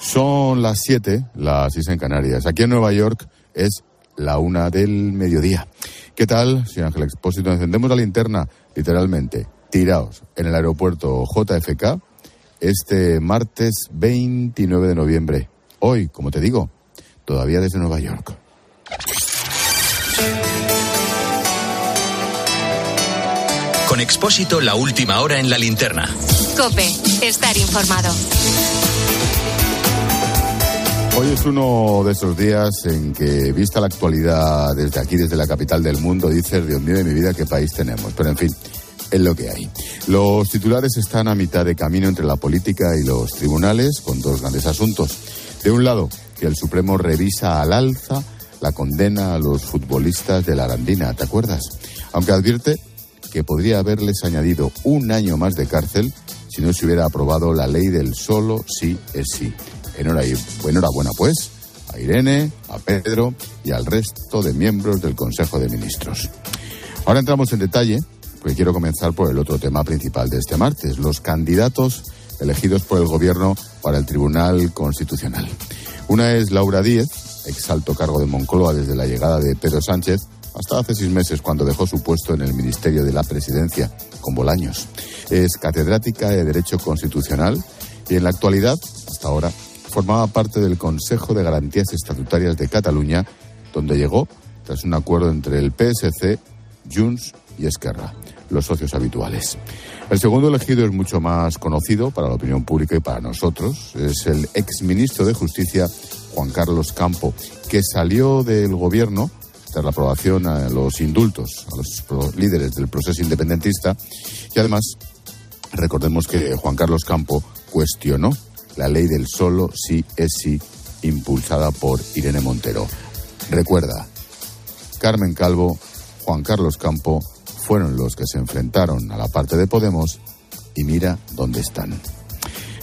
Son las 7, las 6 en Canarias. Aquí en Nueva York es la una del mediodía. ¿Qué tal, señor Ángel Expósito? Encendemos la linterna, literalmente, tiraos en el aeropuerto JFK este martes 29 de noviembre. Hoy, como te digo, todavía desde Nueva York. Con Expósito, la última hora en la linterna. Cope, estar informado. Hoy es uno de esos días en que, vista la actualidad desde aquí, desde la capital del mundo, dices, Dios mío de mi vida, qué país tenemos. Pero en fin, es lo que hay. Los titulares están a mitad de camino entre la política y los tribunales, con dos grandes asuntos. De un lado, que el Supremo revisa al alza la condena a los futbolistas de la Arandina, ¿te acuerdas? Aunque advierte que podría haberles añadido un año más de cárcel si no se hubiera aprobado la ley del solo sí es sí. Enhorabuena, pues, a Irene, a Pedro y al resto de miembros del Consejo de Ministros. Ahora entramos en detalle, porque quiero comenzar por el otro tema principal de este martes, los candidatos elegidos por el Gobierno para el Tribunal Constitucional. Una es Laura Díez, ex alto cargo de Moncloa desde la llegada de Pedro Sánchez, hasta hace seis meses cuando dejó su puesto en el Ministerio de la Presidencia con Bolaños. Es catedrática de Derecho Constitucional y en la actualidad, hasta ahora, formaba parte del Consejo de Garantías Estatutarias de Cataluña, donde llegó tras un acuerdo entre el PSC, Junts y Esquerra, los socios habituales. El segundo elegido es mucho más conocido para la opinión pública y para nosotros. Es el exministro de Justicia, Juan Carlos Campo, que salió del gobierno tras la aprobación a los indultos a los líderes del proceso independentista y además recordemos que Juan Carlos Campo cuestionó la ley del solo sí es sí impulsada por Irene Montero. Recuerda, Carmen Calvo, Juan Carlos Campo fueron los que se enfrentaron a la parte de Podemos y mira dónde están.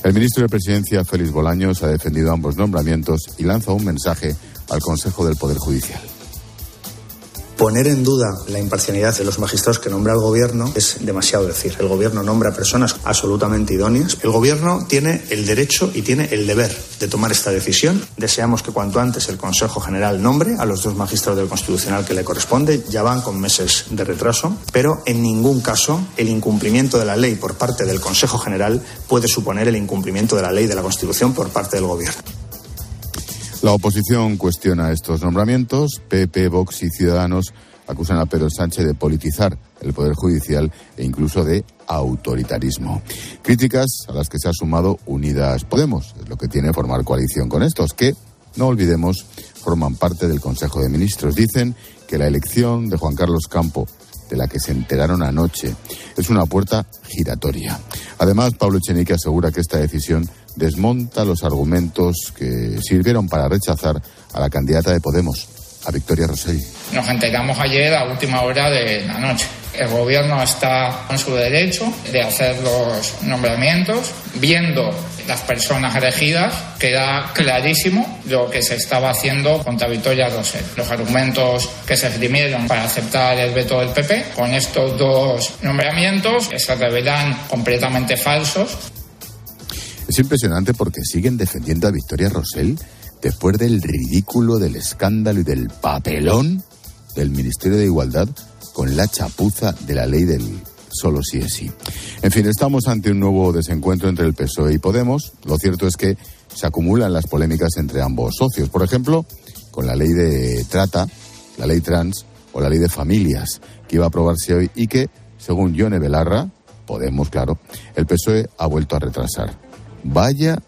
El ministro de Presidencia, Félix Bolaños, ha defendido ambos nombramientos y lanza un mensaje al Consejo del Poder Judicial. Poner en duda la imparcialidad de los magistrados que nombra el Gobierno es demasiado decir. El Gobierno nombra personas absolutamente idóneas. El Gobierno tiene el derecho y tiene el deber de tomar esta decisión. Deseamos que cuanto antes el Consejo General nombre a los dos magistrados del Constitucional que le corresponde. Ya van con meses de retraso, pero en ningún caso el incumplimiento de la ley por parte del Consejo General puede suponer el incumplimiento de la ley de la Constitución por parte del Gobierno. La oposición cuestiona estos nombramientos. PP, Vox y Ciudadanos acusan a Pedro Sánchez de politizar el Poder Judicial e incluso de autoritarismo. Críticas a las que se ha sumado Unidas Podemos, es lo que tiene formar coalición con estos, que, no olvidemos, forman parte del Consejo de Ministros. Dicen que la elección de Juan Carlos Campo, de la que se enteraron anoche, es una puerta giratoria. Además, Pablo Echenique asegura que esta decisión desmonta los argumentos que sirvieron para rechazar a la candidata de Podemos, a Victoria Rosell. Nos enteramos ayer a última hora de la noche. El gobierno está en su derecho de hacer los nombramientos, viendo las personas elegidas, queda clarísimo lo que se estaba haciendo contra Victoria Rosell. Los argumentos que se esgrimieron para aceptar el veto del PP con estos dos nombramientos se revelan completamente falsos es impresionante porque siguen defendiendo a Victoria Rosell después del ridículo, del escándalo y del papelón del Ministerio de Igualdad con la chapuza de la ley del solo sí es sí. En fin, estamos ante un nuevo desencuentro entre el PSOE y Podemos. Lo cierto es que se acumulan las polémicas entre ambos socios. Por ejemplo, con la ley de trata, la ley trans o la ley de familias que iba a aprobarse hoy y que, según Yone Belarra, Podemos, claro, el PSOE ha vuelto a retrasar. Vaya,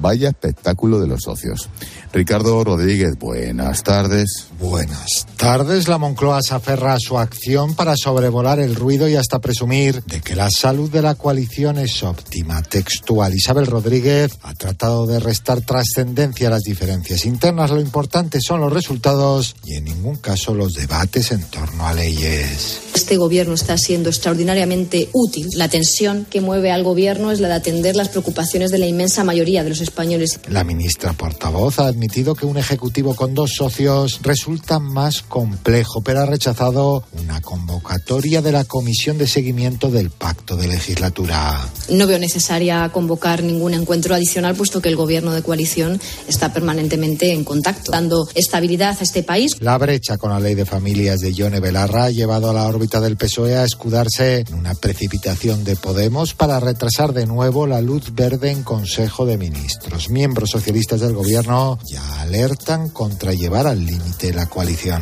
vaya espectáculo de los socios. Ricardo Rodríguez, buenas tardes. Buenas tardes. La Moncloa se aferra a su acción para sobrevolar el ruido y hasta presumir de que la salud de la coalición es óptima. Textual. Isabel Rodríguez ha tratado de restar trascendencia a las diferencias internas. Lo importante son los resultados y en ningún caso los debates en torno a leyes. Este gobierno está siendo extraordinariamente útil. La tensión que mueve al gobierno es la de atender las preocupaciones de la inmensa mayoría de los españoles. La ministra portavoz ha admitido que un ejecutivo con dos socios resulta más complejo, pero ha rechazado una convocatoria de la Comisión de Seguimiento del Pacto de Legislatura. No veo necesaria convocar ningún encuentro adicional, puesto que el Gobierno de coalición está permanentemente en contacto, dando estabilidad a este país. La brecha con la ley de familias de Yone Belarra ha llevado a la órbita del PSOE a escudarse en una precipitación de Podemos para retrasar de nuevo la luz verde en Consejo de Ministros. Miembros socialistas del Gobierno ya alertan contra llevar al límite la coalición.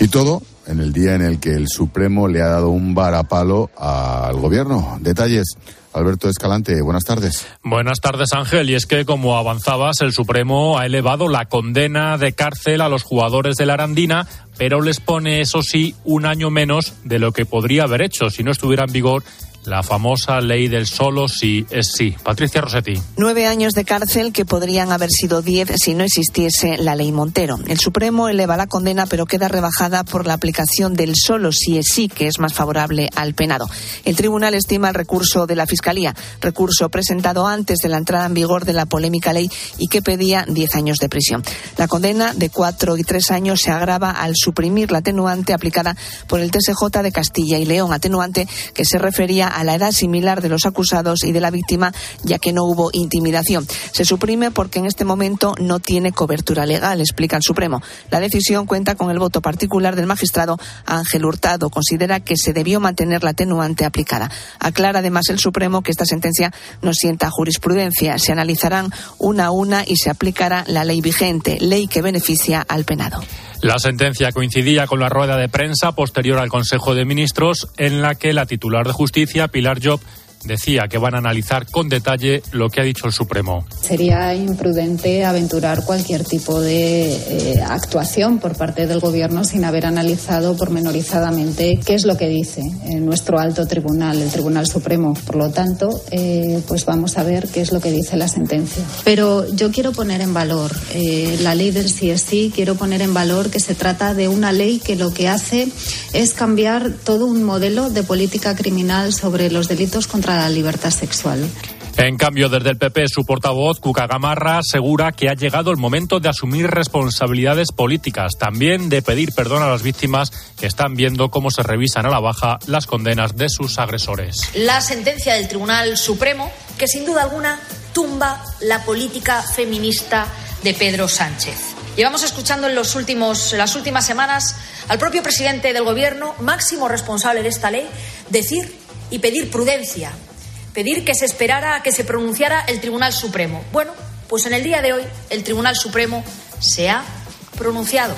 Y todo en el día en el que el Supremo le ha dado un varapalo al Gobierno. Detalles. Alberto Escalante, buenas tardes. Buenas tardes, Ángel. Y es que, como avanzabas, el Supremo ha elevado la condena de cárcel a los jugadores de la Arandina, pero les pone, eso sí, un año menos de lo que podría haber hecho si no estuviera en vigor la famosa ley del solo sí es sí. Patricia Rossetti. Nueve años de cárcel que podrían haber sido diez si no existiese la ley Montero. El Supremo eleva la condena, pero queda rebajada por la aplicación del solo sí es sí, que es más favorable al penado. El tribunal estima el recurso de la Fiscalía, recurso presentado antes de la entrada en vigor de la polémica ley y que pedía diez años de prisión. La condena de cuatro y tres años se agrava al suprimir la atenuante aplicada por el TSJ de Castilla y León, atenuante que se refería a la edad similar de los acusados y de la víctima, ya que no hubo intimidación. Se suprime porque en este momento no tiene cobertura legal, explica el Supremo. La decisión cuenta con el voto particular del magistrado Ángel Hurtado. Considera que se debió mantener la atenuante aplicada. Aclara además el Supremo que esta sentencia no sienta jurisprudencia. Se analizarán una a una y se aplicará la ley vigente, ley que beneficia al penado. La sentencia coincidía con la rueda de prensa posterior al Consejo de Ministros en la que la titular de Justicia, Pilar Job, decía que van a analizar con detalle lo que ha dicho el Supremo. Sería imprudente aventurar cualquier tipo de eh, actuación por parte del Gobierno sin haber analizado pormenorizadamente qué es lo que dice nuestro alto tribunal, el Tribunal Supremo. Por lo tanto, eh, pues vamos a ver qué es lo que dice la sentencia. Pero yo quiero poner en valor eh, la ley del CSI, quiero poner en valor que se trata de una ley que lo que hace es cambiar todo un modelo de política criminal sobre los delitos contra la libertad sexual. En cambio, desde el PP, su portavoz, Cuca Gamarra, asegura que ha llegado el momento de asumir responsabilidades políticas, también de pedir perdón a las víctimas que están viendo cómo se revisan a la baja las condenas de sus agresores. La sentencia del Tribunal Supremo, que sin duda alguna tumba la política feminista de Pedro Sánchez. Llevamos escuchando en, los últimos, en las últimas semanas al propio presidente del Gobierno, máximo responsable de esta ley, decir y pedir prudencia, pedir que se esperara a que se pronunciara el Tribunal Supremo. Bueno, pues en el día de hoy el Tribunal Supremo se ha pronunciado.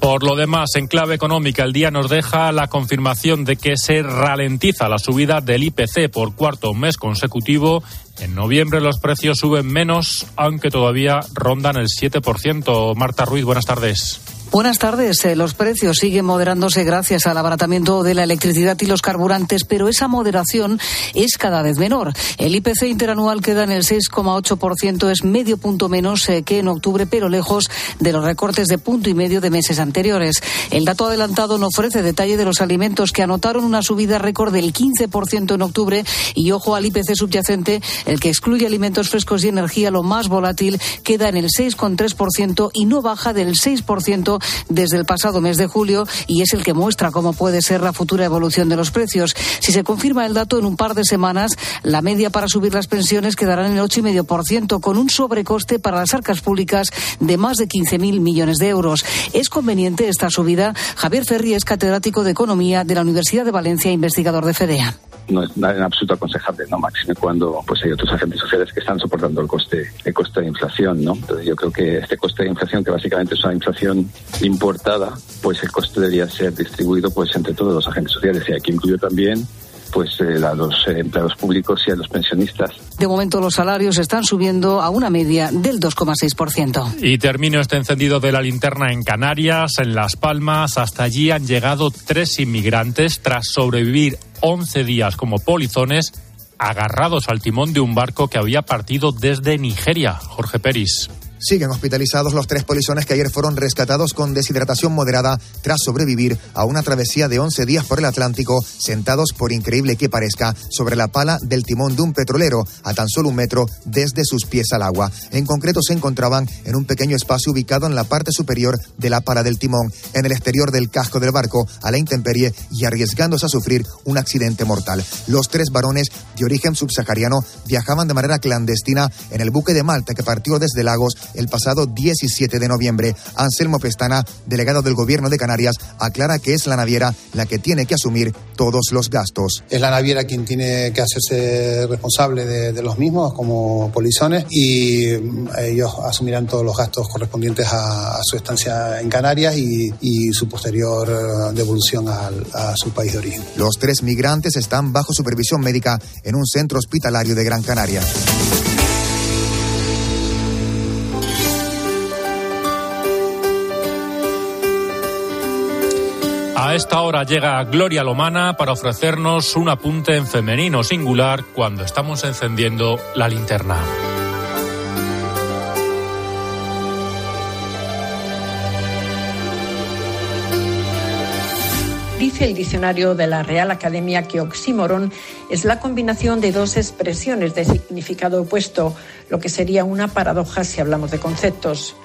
Por lo demás, en clave económica, el día nos deja la confirmación de que se ralentiza la subida del IPC por cuarto mes consecutivo. En noviembre los precios suben menos, aunque todavía rondan el 7%. Marta Ruiz, buenas tardes. Buenas tardes. Eh, los precios siguen moderándose gracias al abaratamiento de la electricidad y los carburantes, pero esa moderación es cada vez menor. El IPC interanual queda en el 6,8%, es medio punto menos eh, que en octubre, pero lejos de los recortes de punto y medio de meses anteriores. El dato adelantado no ofrece detalle de los alimentos que anotaron una subida récord del 15% en octubre y ojo al IPC subyacente, el que excluye alimentos frescos y energía, lo más volátil, queda en el 6,3% y no baja del 6% desde el pasado mes de julio y es el que muestra cómo puede ser la futura evolución de los precios. Si se confirma el dato en un par de semanas, la media para subir las pensiones quedará en el 8,5%, con un sobrecoste para las arcas públicas de más de 15.000 millones de euros. ¿Es conveniente esta subida? Javier Ferri es catedrático de Economía de la Universidad de Valencia, investigador de FEDEA no es en absoluto aconsejable, ¿no? Máxime cuando pues hay otros agentes sociales que están soportando el coste, el coste de inflación, ¿no? Entonces yo creo que este coste de inflación, que básicamente es una inflación importada, pues el coste debería ser distribuido pues entre todos los agentes sociales y aquí incluyo también pues eh, a los eh, empleados públicos y a los pensionistas. De momento los salarios están subiendo a una media del 2,6%. Y termino este encendido de la linterna en Canarias, en Las Palmas. Hasta allí han llegado tres inmigrantes tras sobrevivir 11 días como polizones agarrados al timón de un barco que había partido desde Nigeria. Jorge Peris. Siguen hospitalizados los tres polizones que ayer fueron rescatados con deshidratación moderada tras sobrevivir a una travesía de 11 días por el Atlántico, sentados por increíble que parezca sobre la pala del timón de un petrolero a tan solo un metro desde sus pies al agua. En concreto se encontraban en un pequeño espacio ubicado en la parte superior de la pala del timón, en el exterior del casco del barco, a la intemperie y arriesgándose a sufrir un accidente mortal. Los tres varones de origen subsahariano viajaban de manera clandestina en el buque de Malta que partió desde Lagos el pasado 17 de noviembre. Anselmo Pestana, delegado del gobierno de Canarias, aclara que es la naviera la que tiene que asumir todos los gastos. Es la naviera quien tiene que hacerse responsable de, los mismos como polizones y mm, ellos asumirán todos los gastos correspondientes a, su estancia en Canarias y, su posterior eh, devolución a su país de origen. Los tres migrantes están bajo supervisión médica en un centro hospitalario de Gran Canaria. Esta hora llega Gloria Lomana para ofrecernos un apunte en femenino singular cuando estamos encendiendo la linterna. Dice el diccionario de la Real Academia que oxímoron es la combinación de dos expresiones de significado opuesto, lo que sería una paradoja si hablamos de conceptos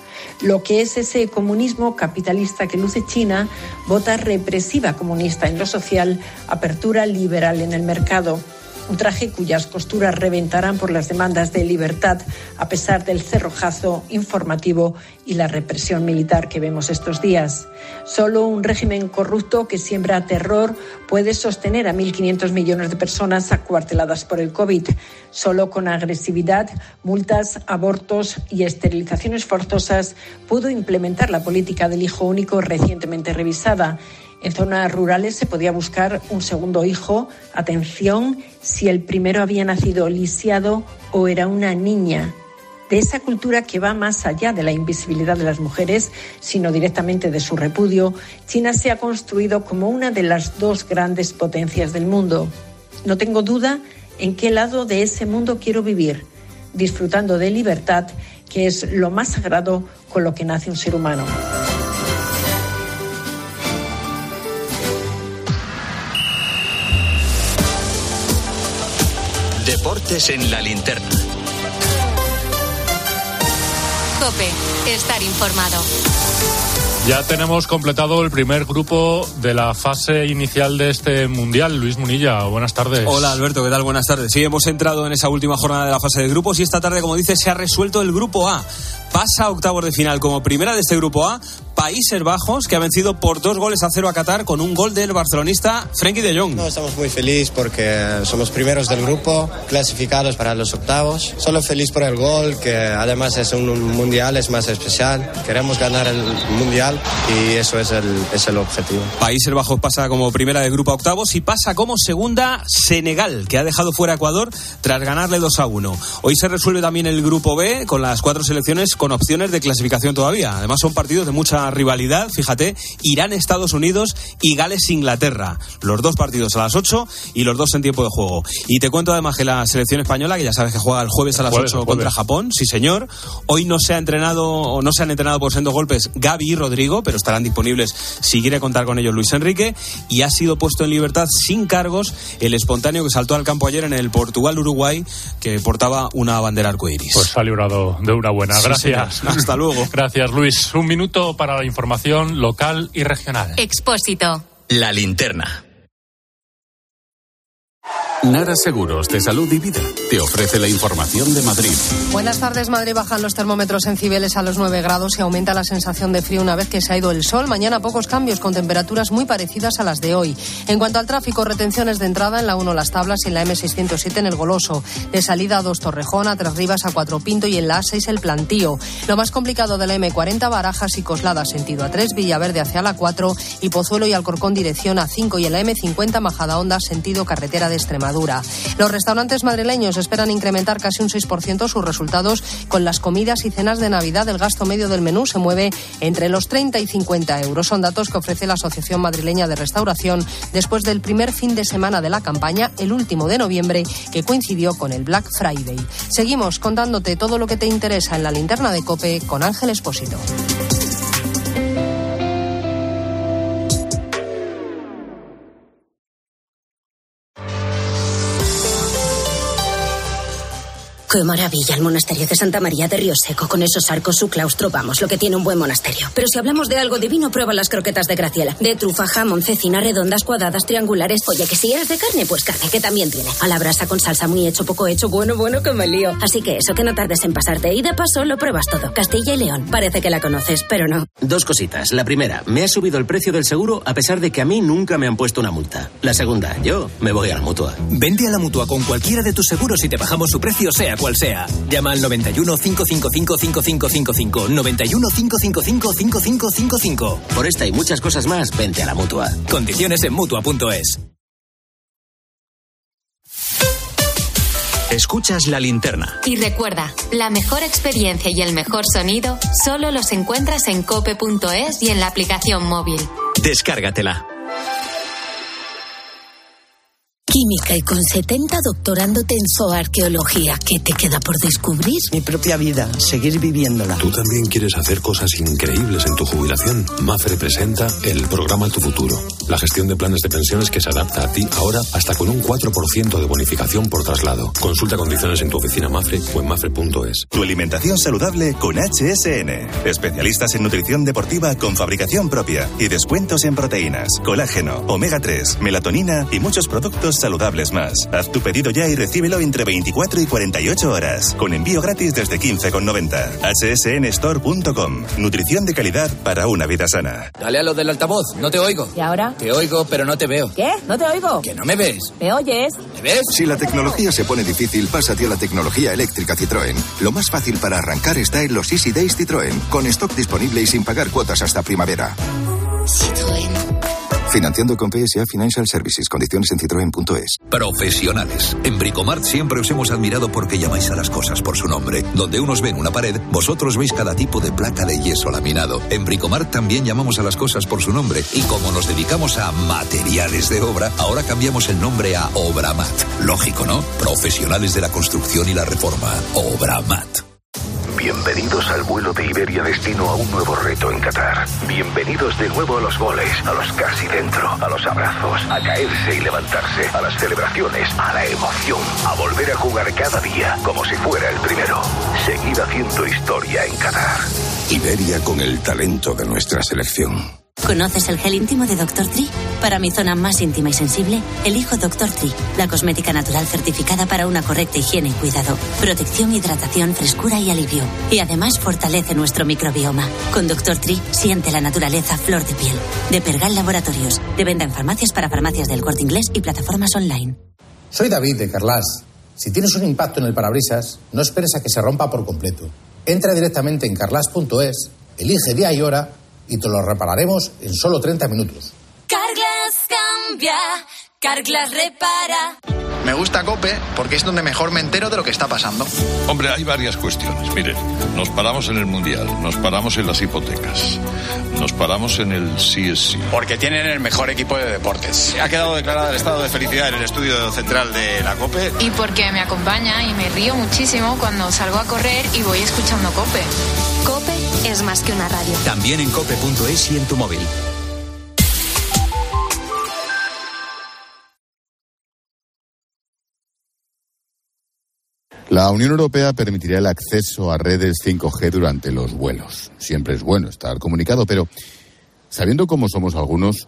lo que es ese comunismo capitalista que luce China, vota represiva comunista en lo social, apertura liberal en el mercado un traje cuyas costuras reventarán por las demandas de libertad a pesar del cerrojazo informativo y la represión militar que vemos estos días. Solo un régimen corrupto que siembra terror puede sostener a 1.500 millones de personas acuarteladas por el COVID. Solo con agresividad, multas, abortos y esterilizaciones forzosas pudo implementar la política del hijo único recientemente revisada en zonas rurales se podía buscar un segundo hijo, atención, si el primero había nacido lisiado o era una niña. De esa cultura que va más allá de la invisibilidad de las mujeres, sino directamente de su repudio, China se ha construido como una de las dos grandes potencias del mundo. No tengo duda en qué lado de ese mundo quiero vivir, disfrutando de libertad, que es lo más sagrado con lo que nace un ser humano. Deportes en la linterna. Cope, estar informado. Ya tenemos completado el primer grupo de la fase inicial de este mundial. Luis Munilla, buenas tardes. Hola Alberto, ¿qué tal? Buenas tardes. Sí, hemos entrado en esa última jornada de la fase de grupos y esta tarde, como dice, se ha resuelto el grupo A. Pasa a octavos de final como primera de este grupo A Países Bajos, que ha vencido por dos goles a cero a Qatar con un gol del barcelonista Frenkie de Jong. No, estamos muy felices porque somos primeros del grupo, clasificados para los octavos. Solo feliz por el gol, que además es un mundial, es más especial. Queremos ganar el mundial y eso es el, es el objetivo. Países Bajos pasa como primera de grupo a octavos y pasa como segunda Senegal, que ha dejado fuera a Ecuador tras ganarle 2 a 1. Hoy se resuelve también el grupo B con las cuatro selecciones con opciones de clasificación todavía. Además son partidos de mucha rivalidad, fíjate, Irán-Estados Unidos y Gales-Inglaterra. Los dos partidos a las 8 y los dos en tiempo de juego. Y te cuento además que la selección española, que ya sabes que juega el jueves a las 8 contra Japón, sí señor, hoy no se ha entrenado o no se han entrenado por siendo golpes Gaby y Rodrigo, pero estarán disponibles si quiere contar con ellos Luis Enrique, y ha sido puesto en libertad sin cargos el espontáneo que saltó al campo ayer en el Portugal-Uruguay, que portaba una bandera arcoíris. Pues ha librado de una buena. Gracias. Hasta luego. Gracias, Luis. Un minuto para la información local y regional. Expósito. La linterna. Nara Seguros de Salud y Vida te ofrece la información de Madrid. Buenas tardes. Madrid bajan los termómetros en Cibeles a los 9 grados y aumenta la sensación de frío una vez que se ha ido el sol. Mañana pocos cambios con temperaturas muy parecidas a las de hoy. En cuanto al tráfico, retenciones de entrada en la 1 Las Tablas y en la M607 en el Goloso. De salida a 2 Torrejón, a Tres Rivas a 4 Pinto y en la A6 el Plantío. Lo más complicado de la M40 Barajas y Coslada sentido a 3, Villaverde hacia la 4 y Pozuelo y Alcorcón dirección a 5 y en la M50 Majadahonda sentido carretera de Extremadura Los restaurantes madrileños esperan incrementar casi un 6% sus resultados con las comidas y cenas de Navidad. El gasto medio del menú se mueve entre los 30 y 50 euros. Son datos que ofrece la Asociación Madrileña de Restauración después del primer fin de semana de la campaña, el último de noviembre, que coincidió con el Black Friday. Seguimos contándote todo lo que te interesa en la linterna de Cope con Ángel Espósito. Qué maravilla el monasterio de Santa María de Río Seco, con esos arcos, su claustro, vamos, lo que tiene un buen monasterio. Pero si hablamos de algo divino, prueba las croquetas de Graciela. De trufa, jamón, cecina, redondas, cuadradas, triangulares. Oye, que si eres de carne, pues carne, que también tiene. A la brasa con salsa muy hecho, poco hecho, bueno, bueno, que me lío. Así que eso, que no tardes en pasarte. Y de paso, lo pruebas todo. Castilla y León. Parece que la conoces, pero no. Dos cositas. La primera, me ha subido el precio del seguro a pesar de que a mí nunca me han puesto una multa. La segunda, yo me voy a la mutua. Vente a la mutua con cualquiera de tus seguros y te bajamos su precio, sea cual sea. Llama al 91 555 5555. 91 555 5555. Por esta y muchas cosas más, vente a la mutua. Condiciones en mutua.es. Escuchas la linterna. Y recuerda, la mejor experiencia y el mejor sonido solo los encuentras en cope.es y en la aplicación móvil. Descárgatela. Química y con 70 doctorándote en zooarqueología. ¿Qué te queda por descubrir? Mi propia vida, seguir viviéndola. ¿Tú también quieres hacer cosas increíbles en tu jubilación? Mafre presenta el programa Tu Futuro. La gestión de planes de pensiones que se adapta a ti ahora hasta con un 4% de bonificación por traslado. Consulta condiciones en tu oficina Mafre o en mafre.es. Tu alimentación saludable con HSN. Especialistas en nutrición deportiva con fabricación propia y descuentos en proteínas, colágeno, omega 3, melatonina y muchos productos saludables más. Haz tu pedido ya y recíbelo entre 24 y 48 horas, con envío gratis desde 15,90. hsnstore.com. Nutrición de calidad para una vida sana. Dale a lo del altavoz, no te oigo. ¿Y ahora? Te oigo, pero no te veo. ¿Qué? No te oigo. Que no me ves. ¿Me oyes? ¿Me ves? Si la tecnología se pone difícil, pásate a la tecnología eléctrica Citroën. Lo más fácil para arrancar está en los Easy Days Citroën, con stock disponible y sin pagar cuotas hasta primavera. Citroën. Financiando con PSA Financial Services. Condiciones en citroen.es. Profesionales. En Bricomart siempre os hemos admirado porque llamáis a las cosas por su nombre. Donde unos ven una pared, vosotros veis cada tipo de placa de yeso laminado. En Bricomart también llamamos a las cosas por su nombre. Y como nos dedicamos a materiales de obra, ahora cambiamos el nombre a Obramat. Lógico, ¿no? Profesionales de la construcción y la reforma. Obramat. Bienvenidos al vuelo de Iberia destino a un nuevo reto en Qatar. Bienvenidos de nuevo a los goles, a los casi dentro, a los abrazos, a caerse y levantarse, a las celebraciones, a la emoción, a volver a jugar cada día como si fuera el primero. Seguir haciendo historia en Qatar. Iberia con el talento de nuestra selección. ¿Conoces el gel íntimo de Dr. Tree? Para mi zona más íntima y sensible, elijo Dr. Tree, la cosmética natural certificada para una correcta higiene y cuidado. Protección, hidratación, frescura y alivio. Y además fortalece nuestro microbioma. Con Dr. Tree siente la naturaleza flor de piel. De Pergal Laboratorios. De venta en farmacias para farmacias del corte inglés y plataformas online. Soy David de Carlas. Si tienes un impacto en el parabrisas, no esperes a que se rompa por completo. Entra directamente en carlas.es, elige día y hora y te lo repararemos en solo 30 minutos. Carglass cambia, Carglass repara. Me gusta Cope porque es donde mejor me entero de lo que está pasando. Hombre, hay varias cuestiones. Miren, nos paramos en el Mundial, nos paramos en las hipotecas, nos paramos en el CSC. Porque tienen el mejor equipo de deportes. Ha quedado declarado el estado de felicidad en el estudio central de la Cope. Y porque me acompaña y me río muchísimo cuando salgo a correr y voy escuchando Cope. Cope es más que una radio. También en cope.es y en tu móvil. La Unión Europea permitirá el acceso a redes 5G durante los vuelos. Siempre es bueno estar comunicado, pero sabiendo cómo somos algunos,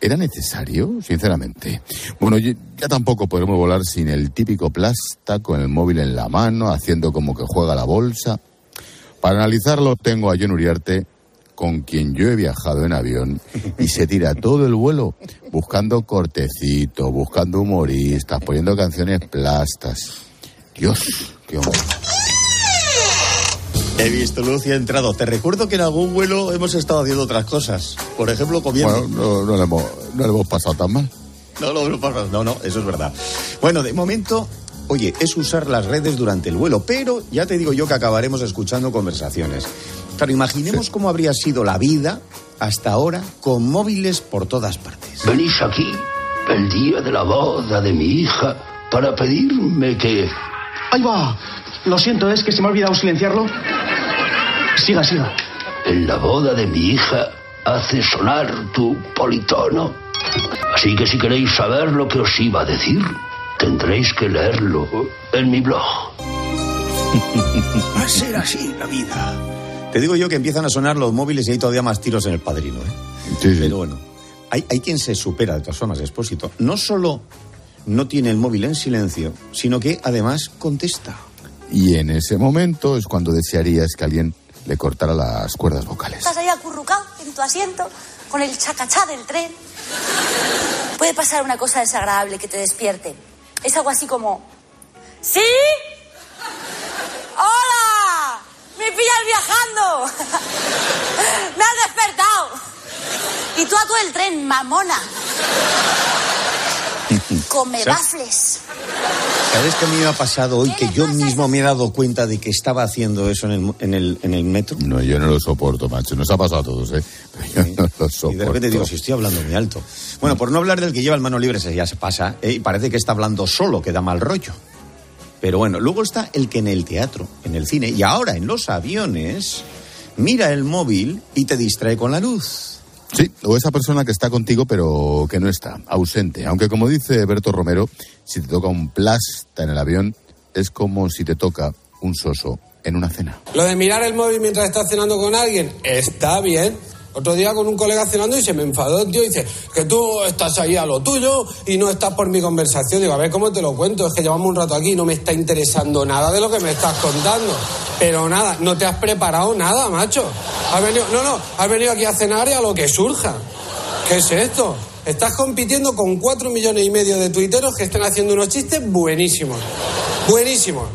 ¿era necesario, sinceramente? Bueno, ya tampoco podremos volar sin el típico plasta con el móvil en la mano, haciendo como que juega la bolsa. Para analizarlo tengo a John Uriarte, con quien yo he viajado en avión y se tira todo el vuelo buscando cortecito, buscando humoristas, poniendo canciones plastas. Dios, qué hombre. He visto luz y he entrado. Te recuerdo que en algún vuelo hemos estado haciendo otras cosas. Por ejemplo, comiendo. Bueno, no, no, le hemos, no le hemos pasado tan mal. No, no, no, no, no, eso es verdad. Bueno, de momento, oye, es usar las redes durante el vuelo, pero ya te digo yo que acabaremos escuchando conversaciones. Claro, imaginemos cómo habría sido la vida hasta ahora con móviles por todas partes. Venís aquí el día de la boda de mi hija para pedirme que... Ahí va. Lo siento, es que se me ha olvidado silenciarlo. Siga, siga. En la boda de mi hija hace sonar tu politono. Así que si queréis saber lo que os iba a decir, tendréis que leerlo en mi blog. Va a ser así la vida. Te digo yo que empiezan a sonar los móviles y hay todavía más tiros en el padrino. ¿eh? Sí, sí. Pero bueno, hay, hay quien se supera de todas formas, expósito. No solo no tiene el móvil en silencio, sino que además contesta. Y en ese momento es cuando desearías que alguien le cortara las cuerdas vocales. Estás ahí acurrucado en tu asiento con el chacachá del tren. Puede pasar una cosa desagradable que te despierte. Es algo así como... ¿Sí? ¡Hola! ¡Me pillas viajando! ¡Me has despertado! Y tú a todo el tren, mamona. Come bafles. ¿Sabes qué me ha pasado hoy? Que yo mismo me he dado cuenta de que estaba haciendo eso en el, en el, en el metro. No, yo no lo soporto, macho. Nos ha pasado a todos, ¿eh? Pero yo no lo soporto. Y de repente digo, si estoy hablando muy alto. Bueno, por no hablar del que lleva el mano libre, ese ya se pasa, ¿eh? y parece que está hablando solo, que da mal rollo. Pero bueno, luego está el que en el teatro, en el cine y ahora en los aviones mira el móvil y te distrae con la luz. Sí, o esa persona que está contigo pero que no está, ausente. Aunque como dice Berto Romero, si te toca un plasta en el avión, es como si te toca un soso en una cena. Lo de mirar el móvil mientras estás cenando con alguien está bien. Otro día con un colega cenando y se me enfadó tío y dice que tú estás ahí a lo tuyo y no estás por mi conversación. Digo, a ver cómo te lo cuento, es que llevamos un rato aquí y no me está interesando nada de lo que me estás contando. Pero nada, no te has preparado nada, macho. Has venido, no, no, has venido aquí a cenar y a lo que surja. ¿Qué es esto? Estás compitiendo con cuatro millones y medio de tuiteros que están haciendo unos chistes buenísimos. Buenísimos.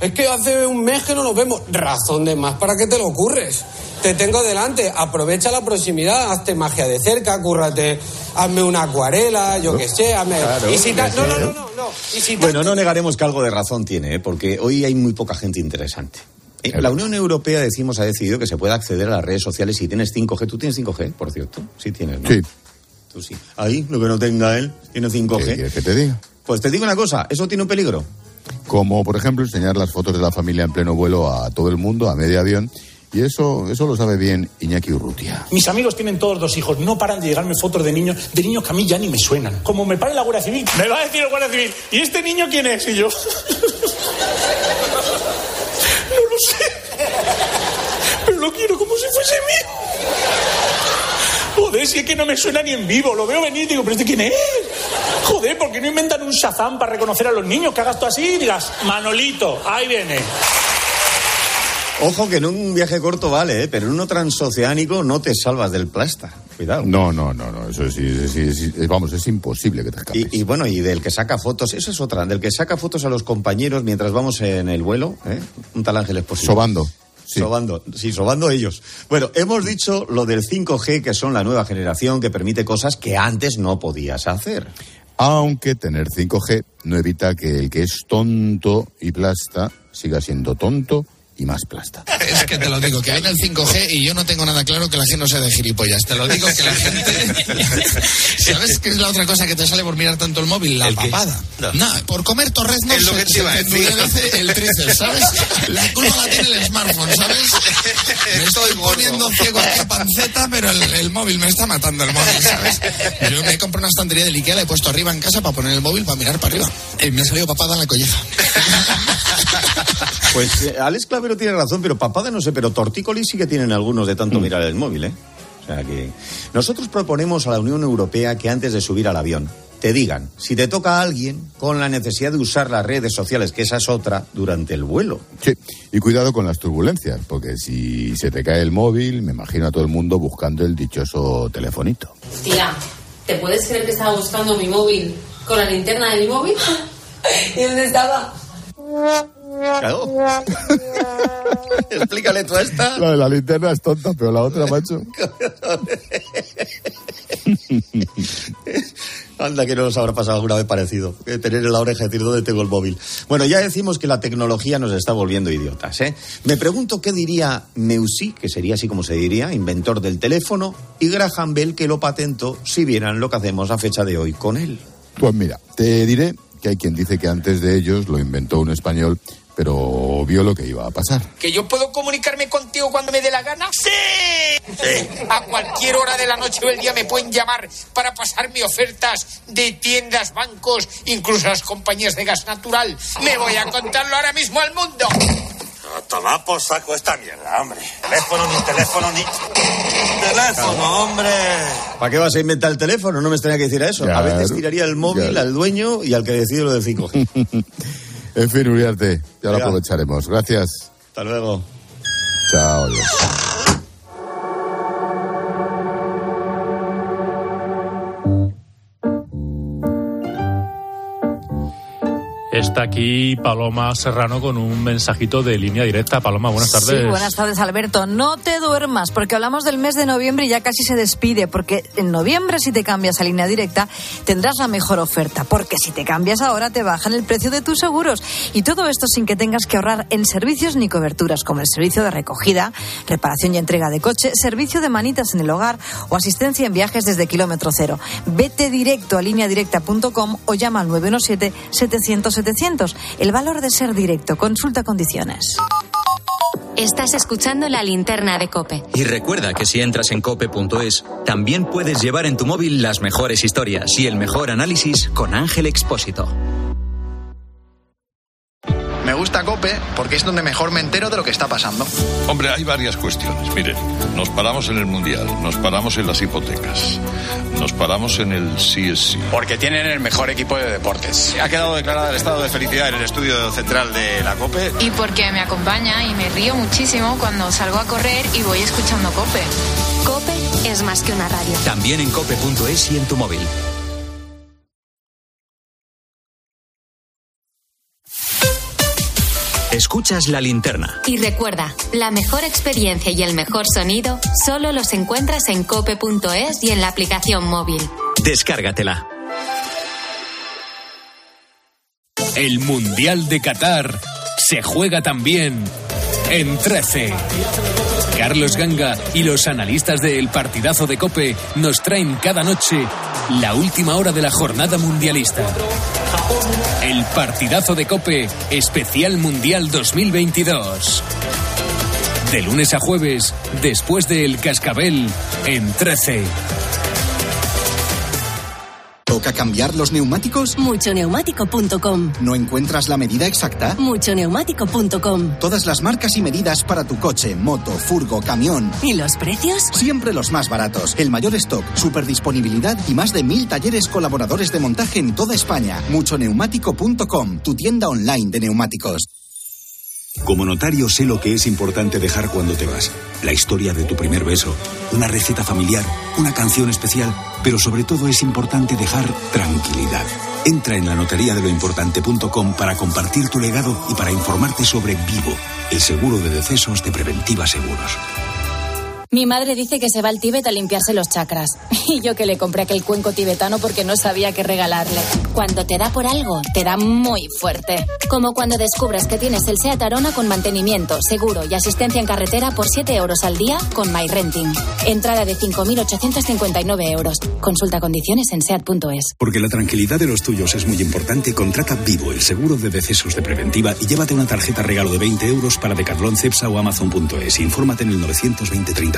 Es que hace un mes que no nos vemos. Razón de más para que te lo ocurres. Te tengo delante, aprovecha la proximidad, hazte magia de cerca, cúrrate, hazme una acuarela, yo qué sé, hazme... Claro, y si ta- no, no, no, no, no. Y si Bueno, no negaremos que algo de razón tiene, ¿eh? porque hoy hay muy poca gente interesante. Eh, La Unión Europea, decimos, ha decidido que se puede acceder a las redes sociales si tienes 5G. ¿Tú tienes 5G, por cierto? Sí tienes, ¿no? Sí. Tú sí. Ahí, lo que no tenga él, tiene 5G. ¿Qué quieres que te diga? Pues te digo una cosa, ¿eso tiene un peligro? Como, por ejemplo, enseñar las fotos de la familia en pleno vuelo a todo el mundo, a medio avión. Y eso, eso lo sabe bien Iñaki Urrutia. Mis amigos tienen todos dos hijos, no paran de llegarme fotos de niños, de niños que a mí ya ni me suenan. Como me pare la Guardia Civil, me va a decir el Guardia Civil, ¿y este niño quién es? Y yo. no lo sé. Pero lo quiero como si fuese mío. Joder, si es que no me suena ni en vivo, lo veo venir y digo, ¿pero este quién es? Joder, ¿por qué no inventan un Shazam para reconocer a los niños? Que hagas tú así y digas, Manolito, ahí viene. Ojo que en un viaje corto vale, ¿eh? pero en uno transoceánico no te salvas del plasta. Cuidado. No, no, no, no. Eso sí, sí, sí, sí, vamos, es imposible que te escapes. Y, y bueno, y del que saca fotos, eso es otra, del que saca fotos a los compañeros mientras vamos en el vuelo, ¿eh? un tal Ángel Esposito. Sobando. Sí. Sobando, sí, sobando ellos. Bueno, hemos dicho lo del 5G, que son la nueva generación que permite cosas que antes no podías hacer. Aunque tener 5G no evita que el que es tonto y plasta siga siendo tonto y más plasta. Es que te lo digo, que viene el 5G y yo no tengo nada claro que la gente no sea de gilipollas. Te lo digo que la gente... ¿Sabes qué es la otra cosa que te sale por mirar tanto el móvil? La ¿El papada. No. No, por comer torreznos Es lo que se, te se decir. endurece el tríceps, ¿sabes? La culpa la tiene el smartphone, ¿sabes? Me estoy poniendo ciego aquí a panceta, pero el, el móvil me está matando el móvil, ¿sabes? Yo me compro una estantería de Ikea, la he puesto arriba en casa para poner el móvil para mirar para arriba. Y me ha salido papada en la colleja. Pues eh, Alex Clavero tiene razón, pero papada no sé, pero tortícolis sí que tienen algunos de tanto mirar el móvil, ¿eh? O sea que nosotros proponemos a la Unión Europea que antes de subir al avión te digan si te toca a alguien con la necesidad de usar las redes sociales, que esa es otra, durante el vuelo. Sí, y cuidado con las turbulencias, porque si se te cae el móvil, me imagino a todo el mundo buscando el dichoso telefonito. Tía, ¿te puedes creer que estaba buscando mi móvil con la linterna de mi móvil? ¿Y dónde estaba? Claro. Explícale tú esta. La de la linterna es tonta, pero la otra, macho. Anda que no nos habrá pasado alguna vez parecido. que Tener en la oreja decir dónde tengo el móvil. Bueno, ya decimos que la tecnología nos está volviendo idiotas, ¿eh? Me pregunto qué diría Meucci, que sería así como se diría, inventor del teléfono, y Graham Bell, que lo patentó, si vieran lo que hacemos a fecha de hoy con él. Pues mira, te diré que hay quien dice que antes de ellos lo inventó un español, pero vio lo que iba a pasar. ¿Que yo puedo comunicarme contigo cuando me dé la gana? ¡Sí! A cualquier hora de la noche o el día me pueden llamar para pasarme ofertas de tiendas, bancos, incluso las compañías de gas natural. Me voy a contarlo ahora mismo al mundo. A tomar por saco esta mierda, hombre. Teléfono, ni teléfono, ni... Teléfono, hombre. ¿Para qué vas a inventar el teléfono? No me extraña que hiciera eso. A veces tiraría el móvil claro. al dueño y al que decide lo del 5G. En fin, Uriarte, ya lo aprovecharemos. Gracias. Hasta luego. Chao. adiós. Está aquí Paloma Serrano con un mensajito de línea directa. Paloma, buenas tardes. Sí, buenas tardes, Alberto. No te duermas, porque hablamos del mes de noviembre y ya casi se despide, porque en noviembre si te cambias a línea directa tendrás la mejor oferta, porque si te cambias ahora te bajan el precio de tus seguros. Y todo esto sin que tengas que ahorrar en servicios ni coberturas, como el servicio de recogida, reparación y entrega de coche, servicio de manitas en el hogar o asistencia en viajes desde kilómetro cero. Vete directo a lineadirecta.com o llama al 917-700-700. El valor de ser directo. Consulta condiciones. Estás escuchando la linterna de Cope. Y recuerda que si entras en cope.es, también puedes llevar en tu móvil las mejores historias y el mejor análisis con Ángel Expósito. Cope porque es donde mejor me entero de lo que está pasando. Hombre, hay varias cuestiones. Miren, nos paramos en el Mundial, nos paramos en las hipotecas, nos paramos en el CSC. Porque tienen el mejor equipo de deportes. Ha quedado declarado el estado de felicidad en el estudio central de la COPE. Y porque me acompaña y me río muchísimo cuando salgo a correr y voy escuchando Cope. Cope es más que una radio. También en cope.es y en tu móvil. Escuchas la linterna. Y recuerda, la mejor experiencia y el mejor sonido solo los encuentras en cope.es y en la aplicación móvil. Descárgatela. El Mundial de Qatar se juega también en 13. Carlos Ganga y los analistas del partidazo de Cope nos traen cada noche la última hora de la jornada mundialista. El partidazo de Cope especial Mundial 2022. De lunes a jueves, después del Cascabel, en 13. ¿Toca cambiar los neumáticos? Muchoneumático.com. ¿No encuentras la medida exacta? Muchoneumático.com. Todas las marcas y medidas para tu coche, moto, furgo, camión. ¿Y los precios? Siempre los más baratos. El mayor stock, super disponibilidad y más de mil talleres colaboradores de montaje en toda España. Muchoneumático.com, tu tienda online de neumáticos. Como notario sé lo que es importante dejar cuando te vas. La historia de tu primer beso, una receta familiar, una canción especial, pero sobre todo es importante dejar tranquilidad. Entra en la notaría de lo importante.com para compartir tu legado y para informarte sobre Vivo, el seguro de decesos de Preventiva Seguros. Mi madre dice que se va al Tíbet a limpiarse los chakras. Y yo que le compré aquel cuenco tibetano porque no sabía qué regalarle. Cuando te da por algo, te da muy fuerte. Como cuando descubres que tienes el SEAT Arona con mantenimiento, seguro y asistencia en carretera por 7 euros al día con MyRenting. Entrada de 5.859 euros. Consulta condiciones en SEAT.es. Porque la tranquilidad de los tuyos es muy importante, contrata Vivo, el seguro de decesos de Preventiva y llévate una tarjeta regalo de 20 euros para Decathlon, Cepsa o Amazon.es. Infórmate en el 920 30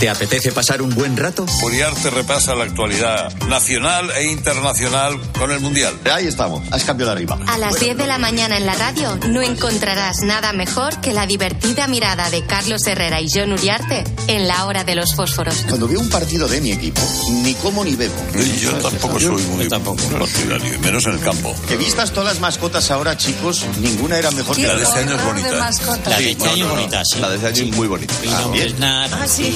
¿Te apetece pasar un buen rato? Uriarte repasa la actualidad nacional e internacional con el Mundial. Ahí estamos, has cambiado de arriba. A las 10 de la mañana en la radio no encontrarás nada mejor que la divertida mirada de Carlos Herrera y John Uriarte en la hora de los fósforos. Cuando veo un partido de mi equipo, ni como ni bebo. Yo tampoco soy muy partidario, menos en el campo. Que vistas todas las mascotas ahora, chicos, ninguna era mejor que La de este año es bonita. La de este año bonita, sí. La de este año es muy bonita. Es. Ah, sí.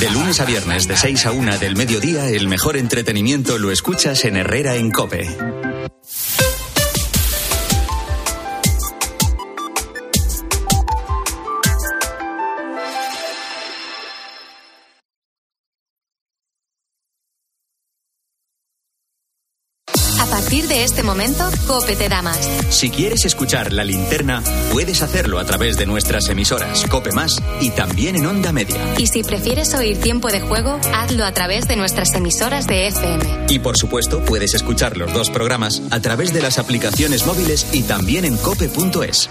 De lunes a viernes, de 6 a 1 del mediodía, el mejor entretenimiento lo escuchas en Herrera en Cope. Este momento, Cope te da más. Si quieres escuchar la linterna, puedes hacerlo a través de nuestras emisoras Cope Más y también en Onda Media. Y si prefieres oír tiempo de juego, hazlo a través de nuestras emisoras de FM. Y por supuesto, puedes escuchar los dos programas a través de las aplicaciones móviles y también en cope.es.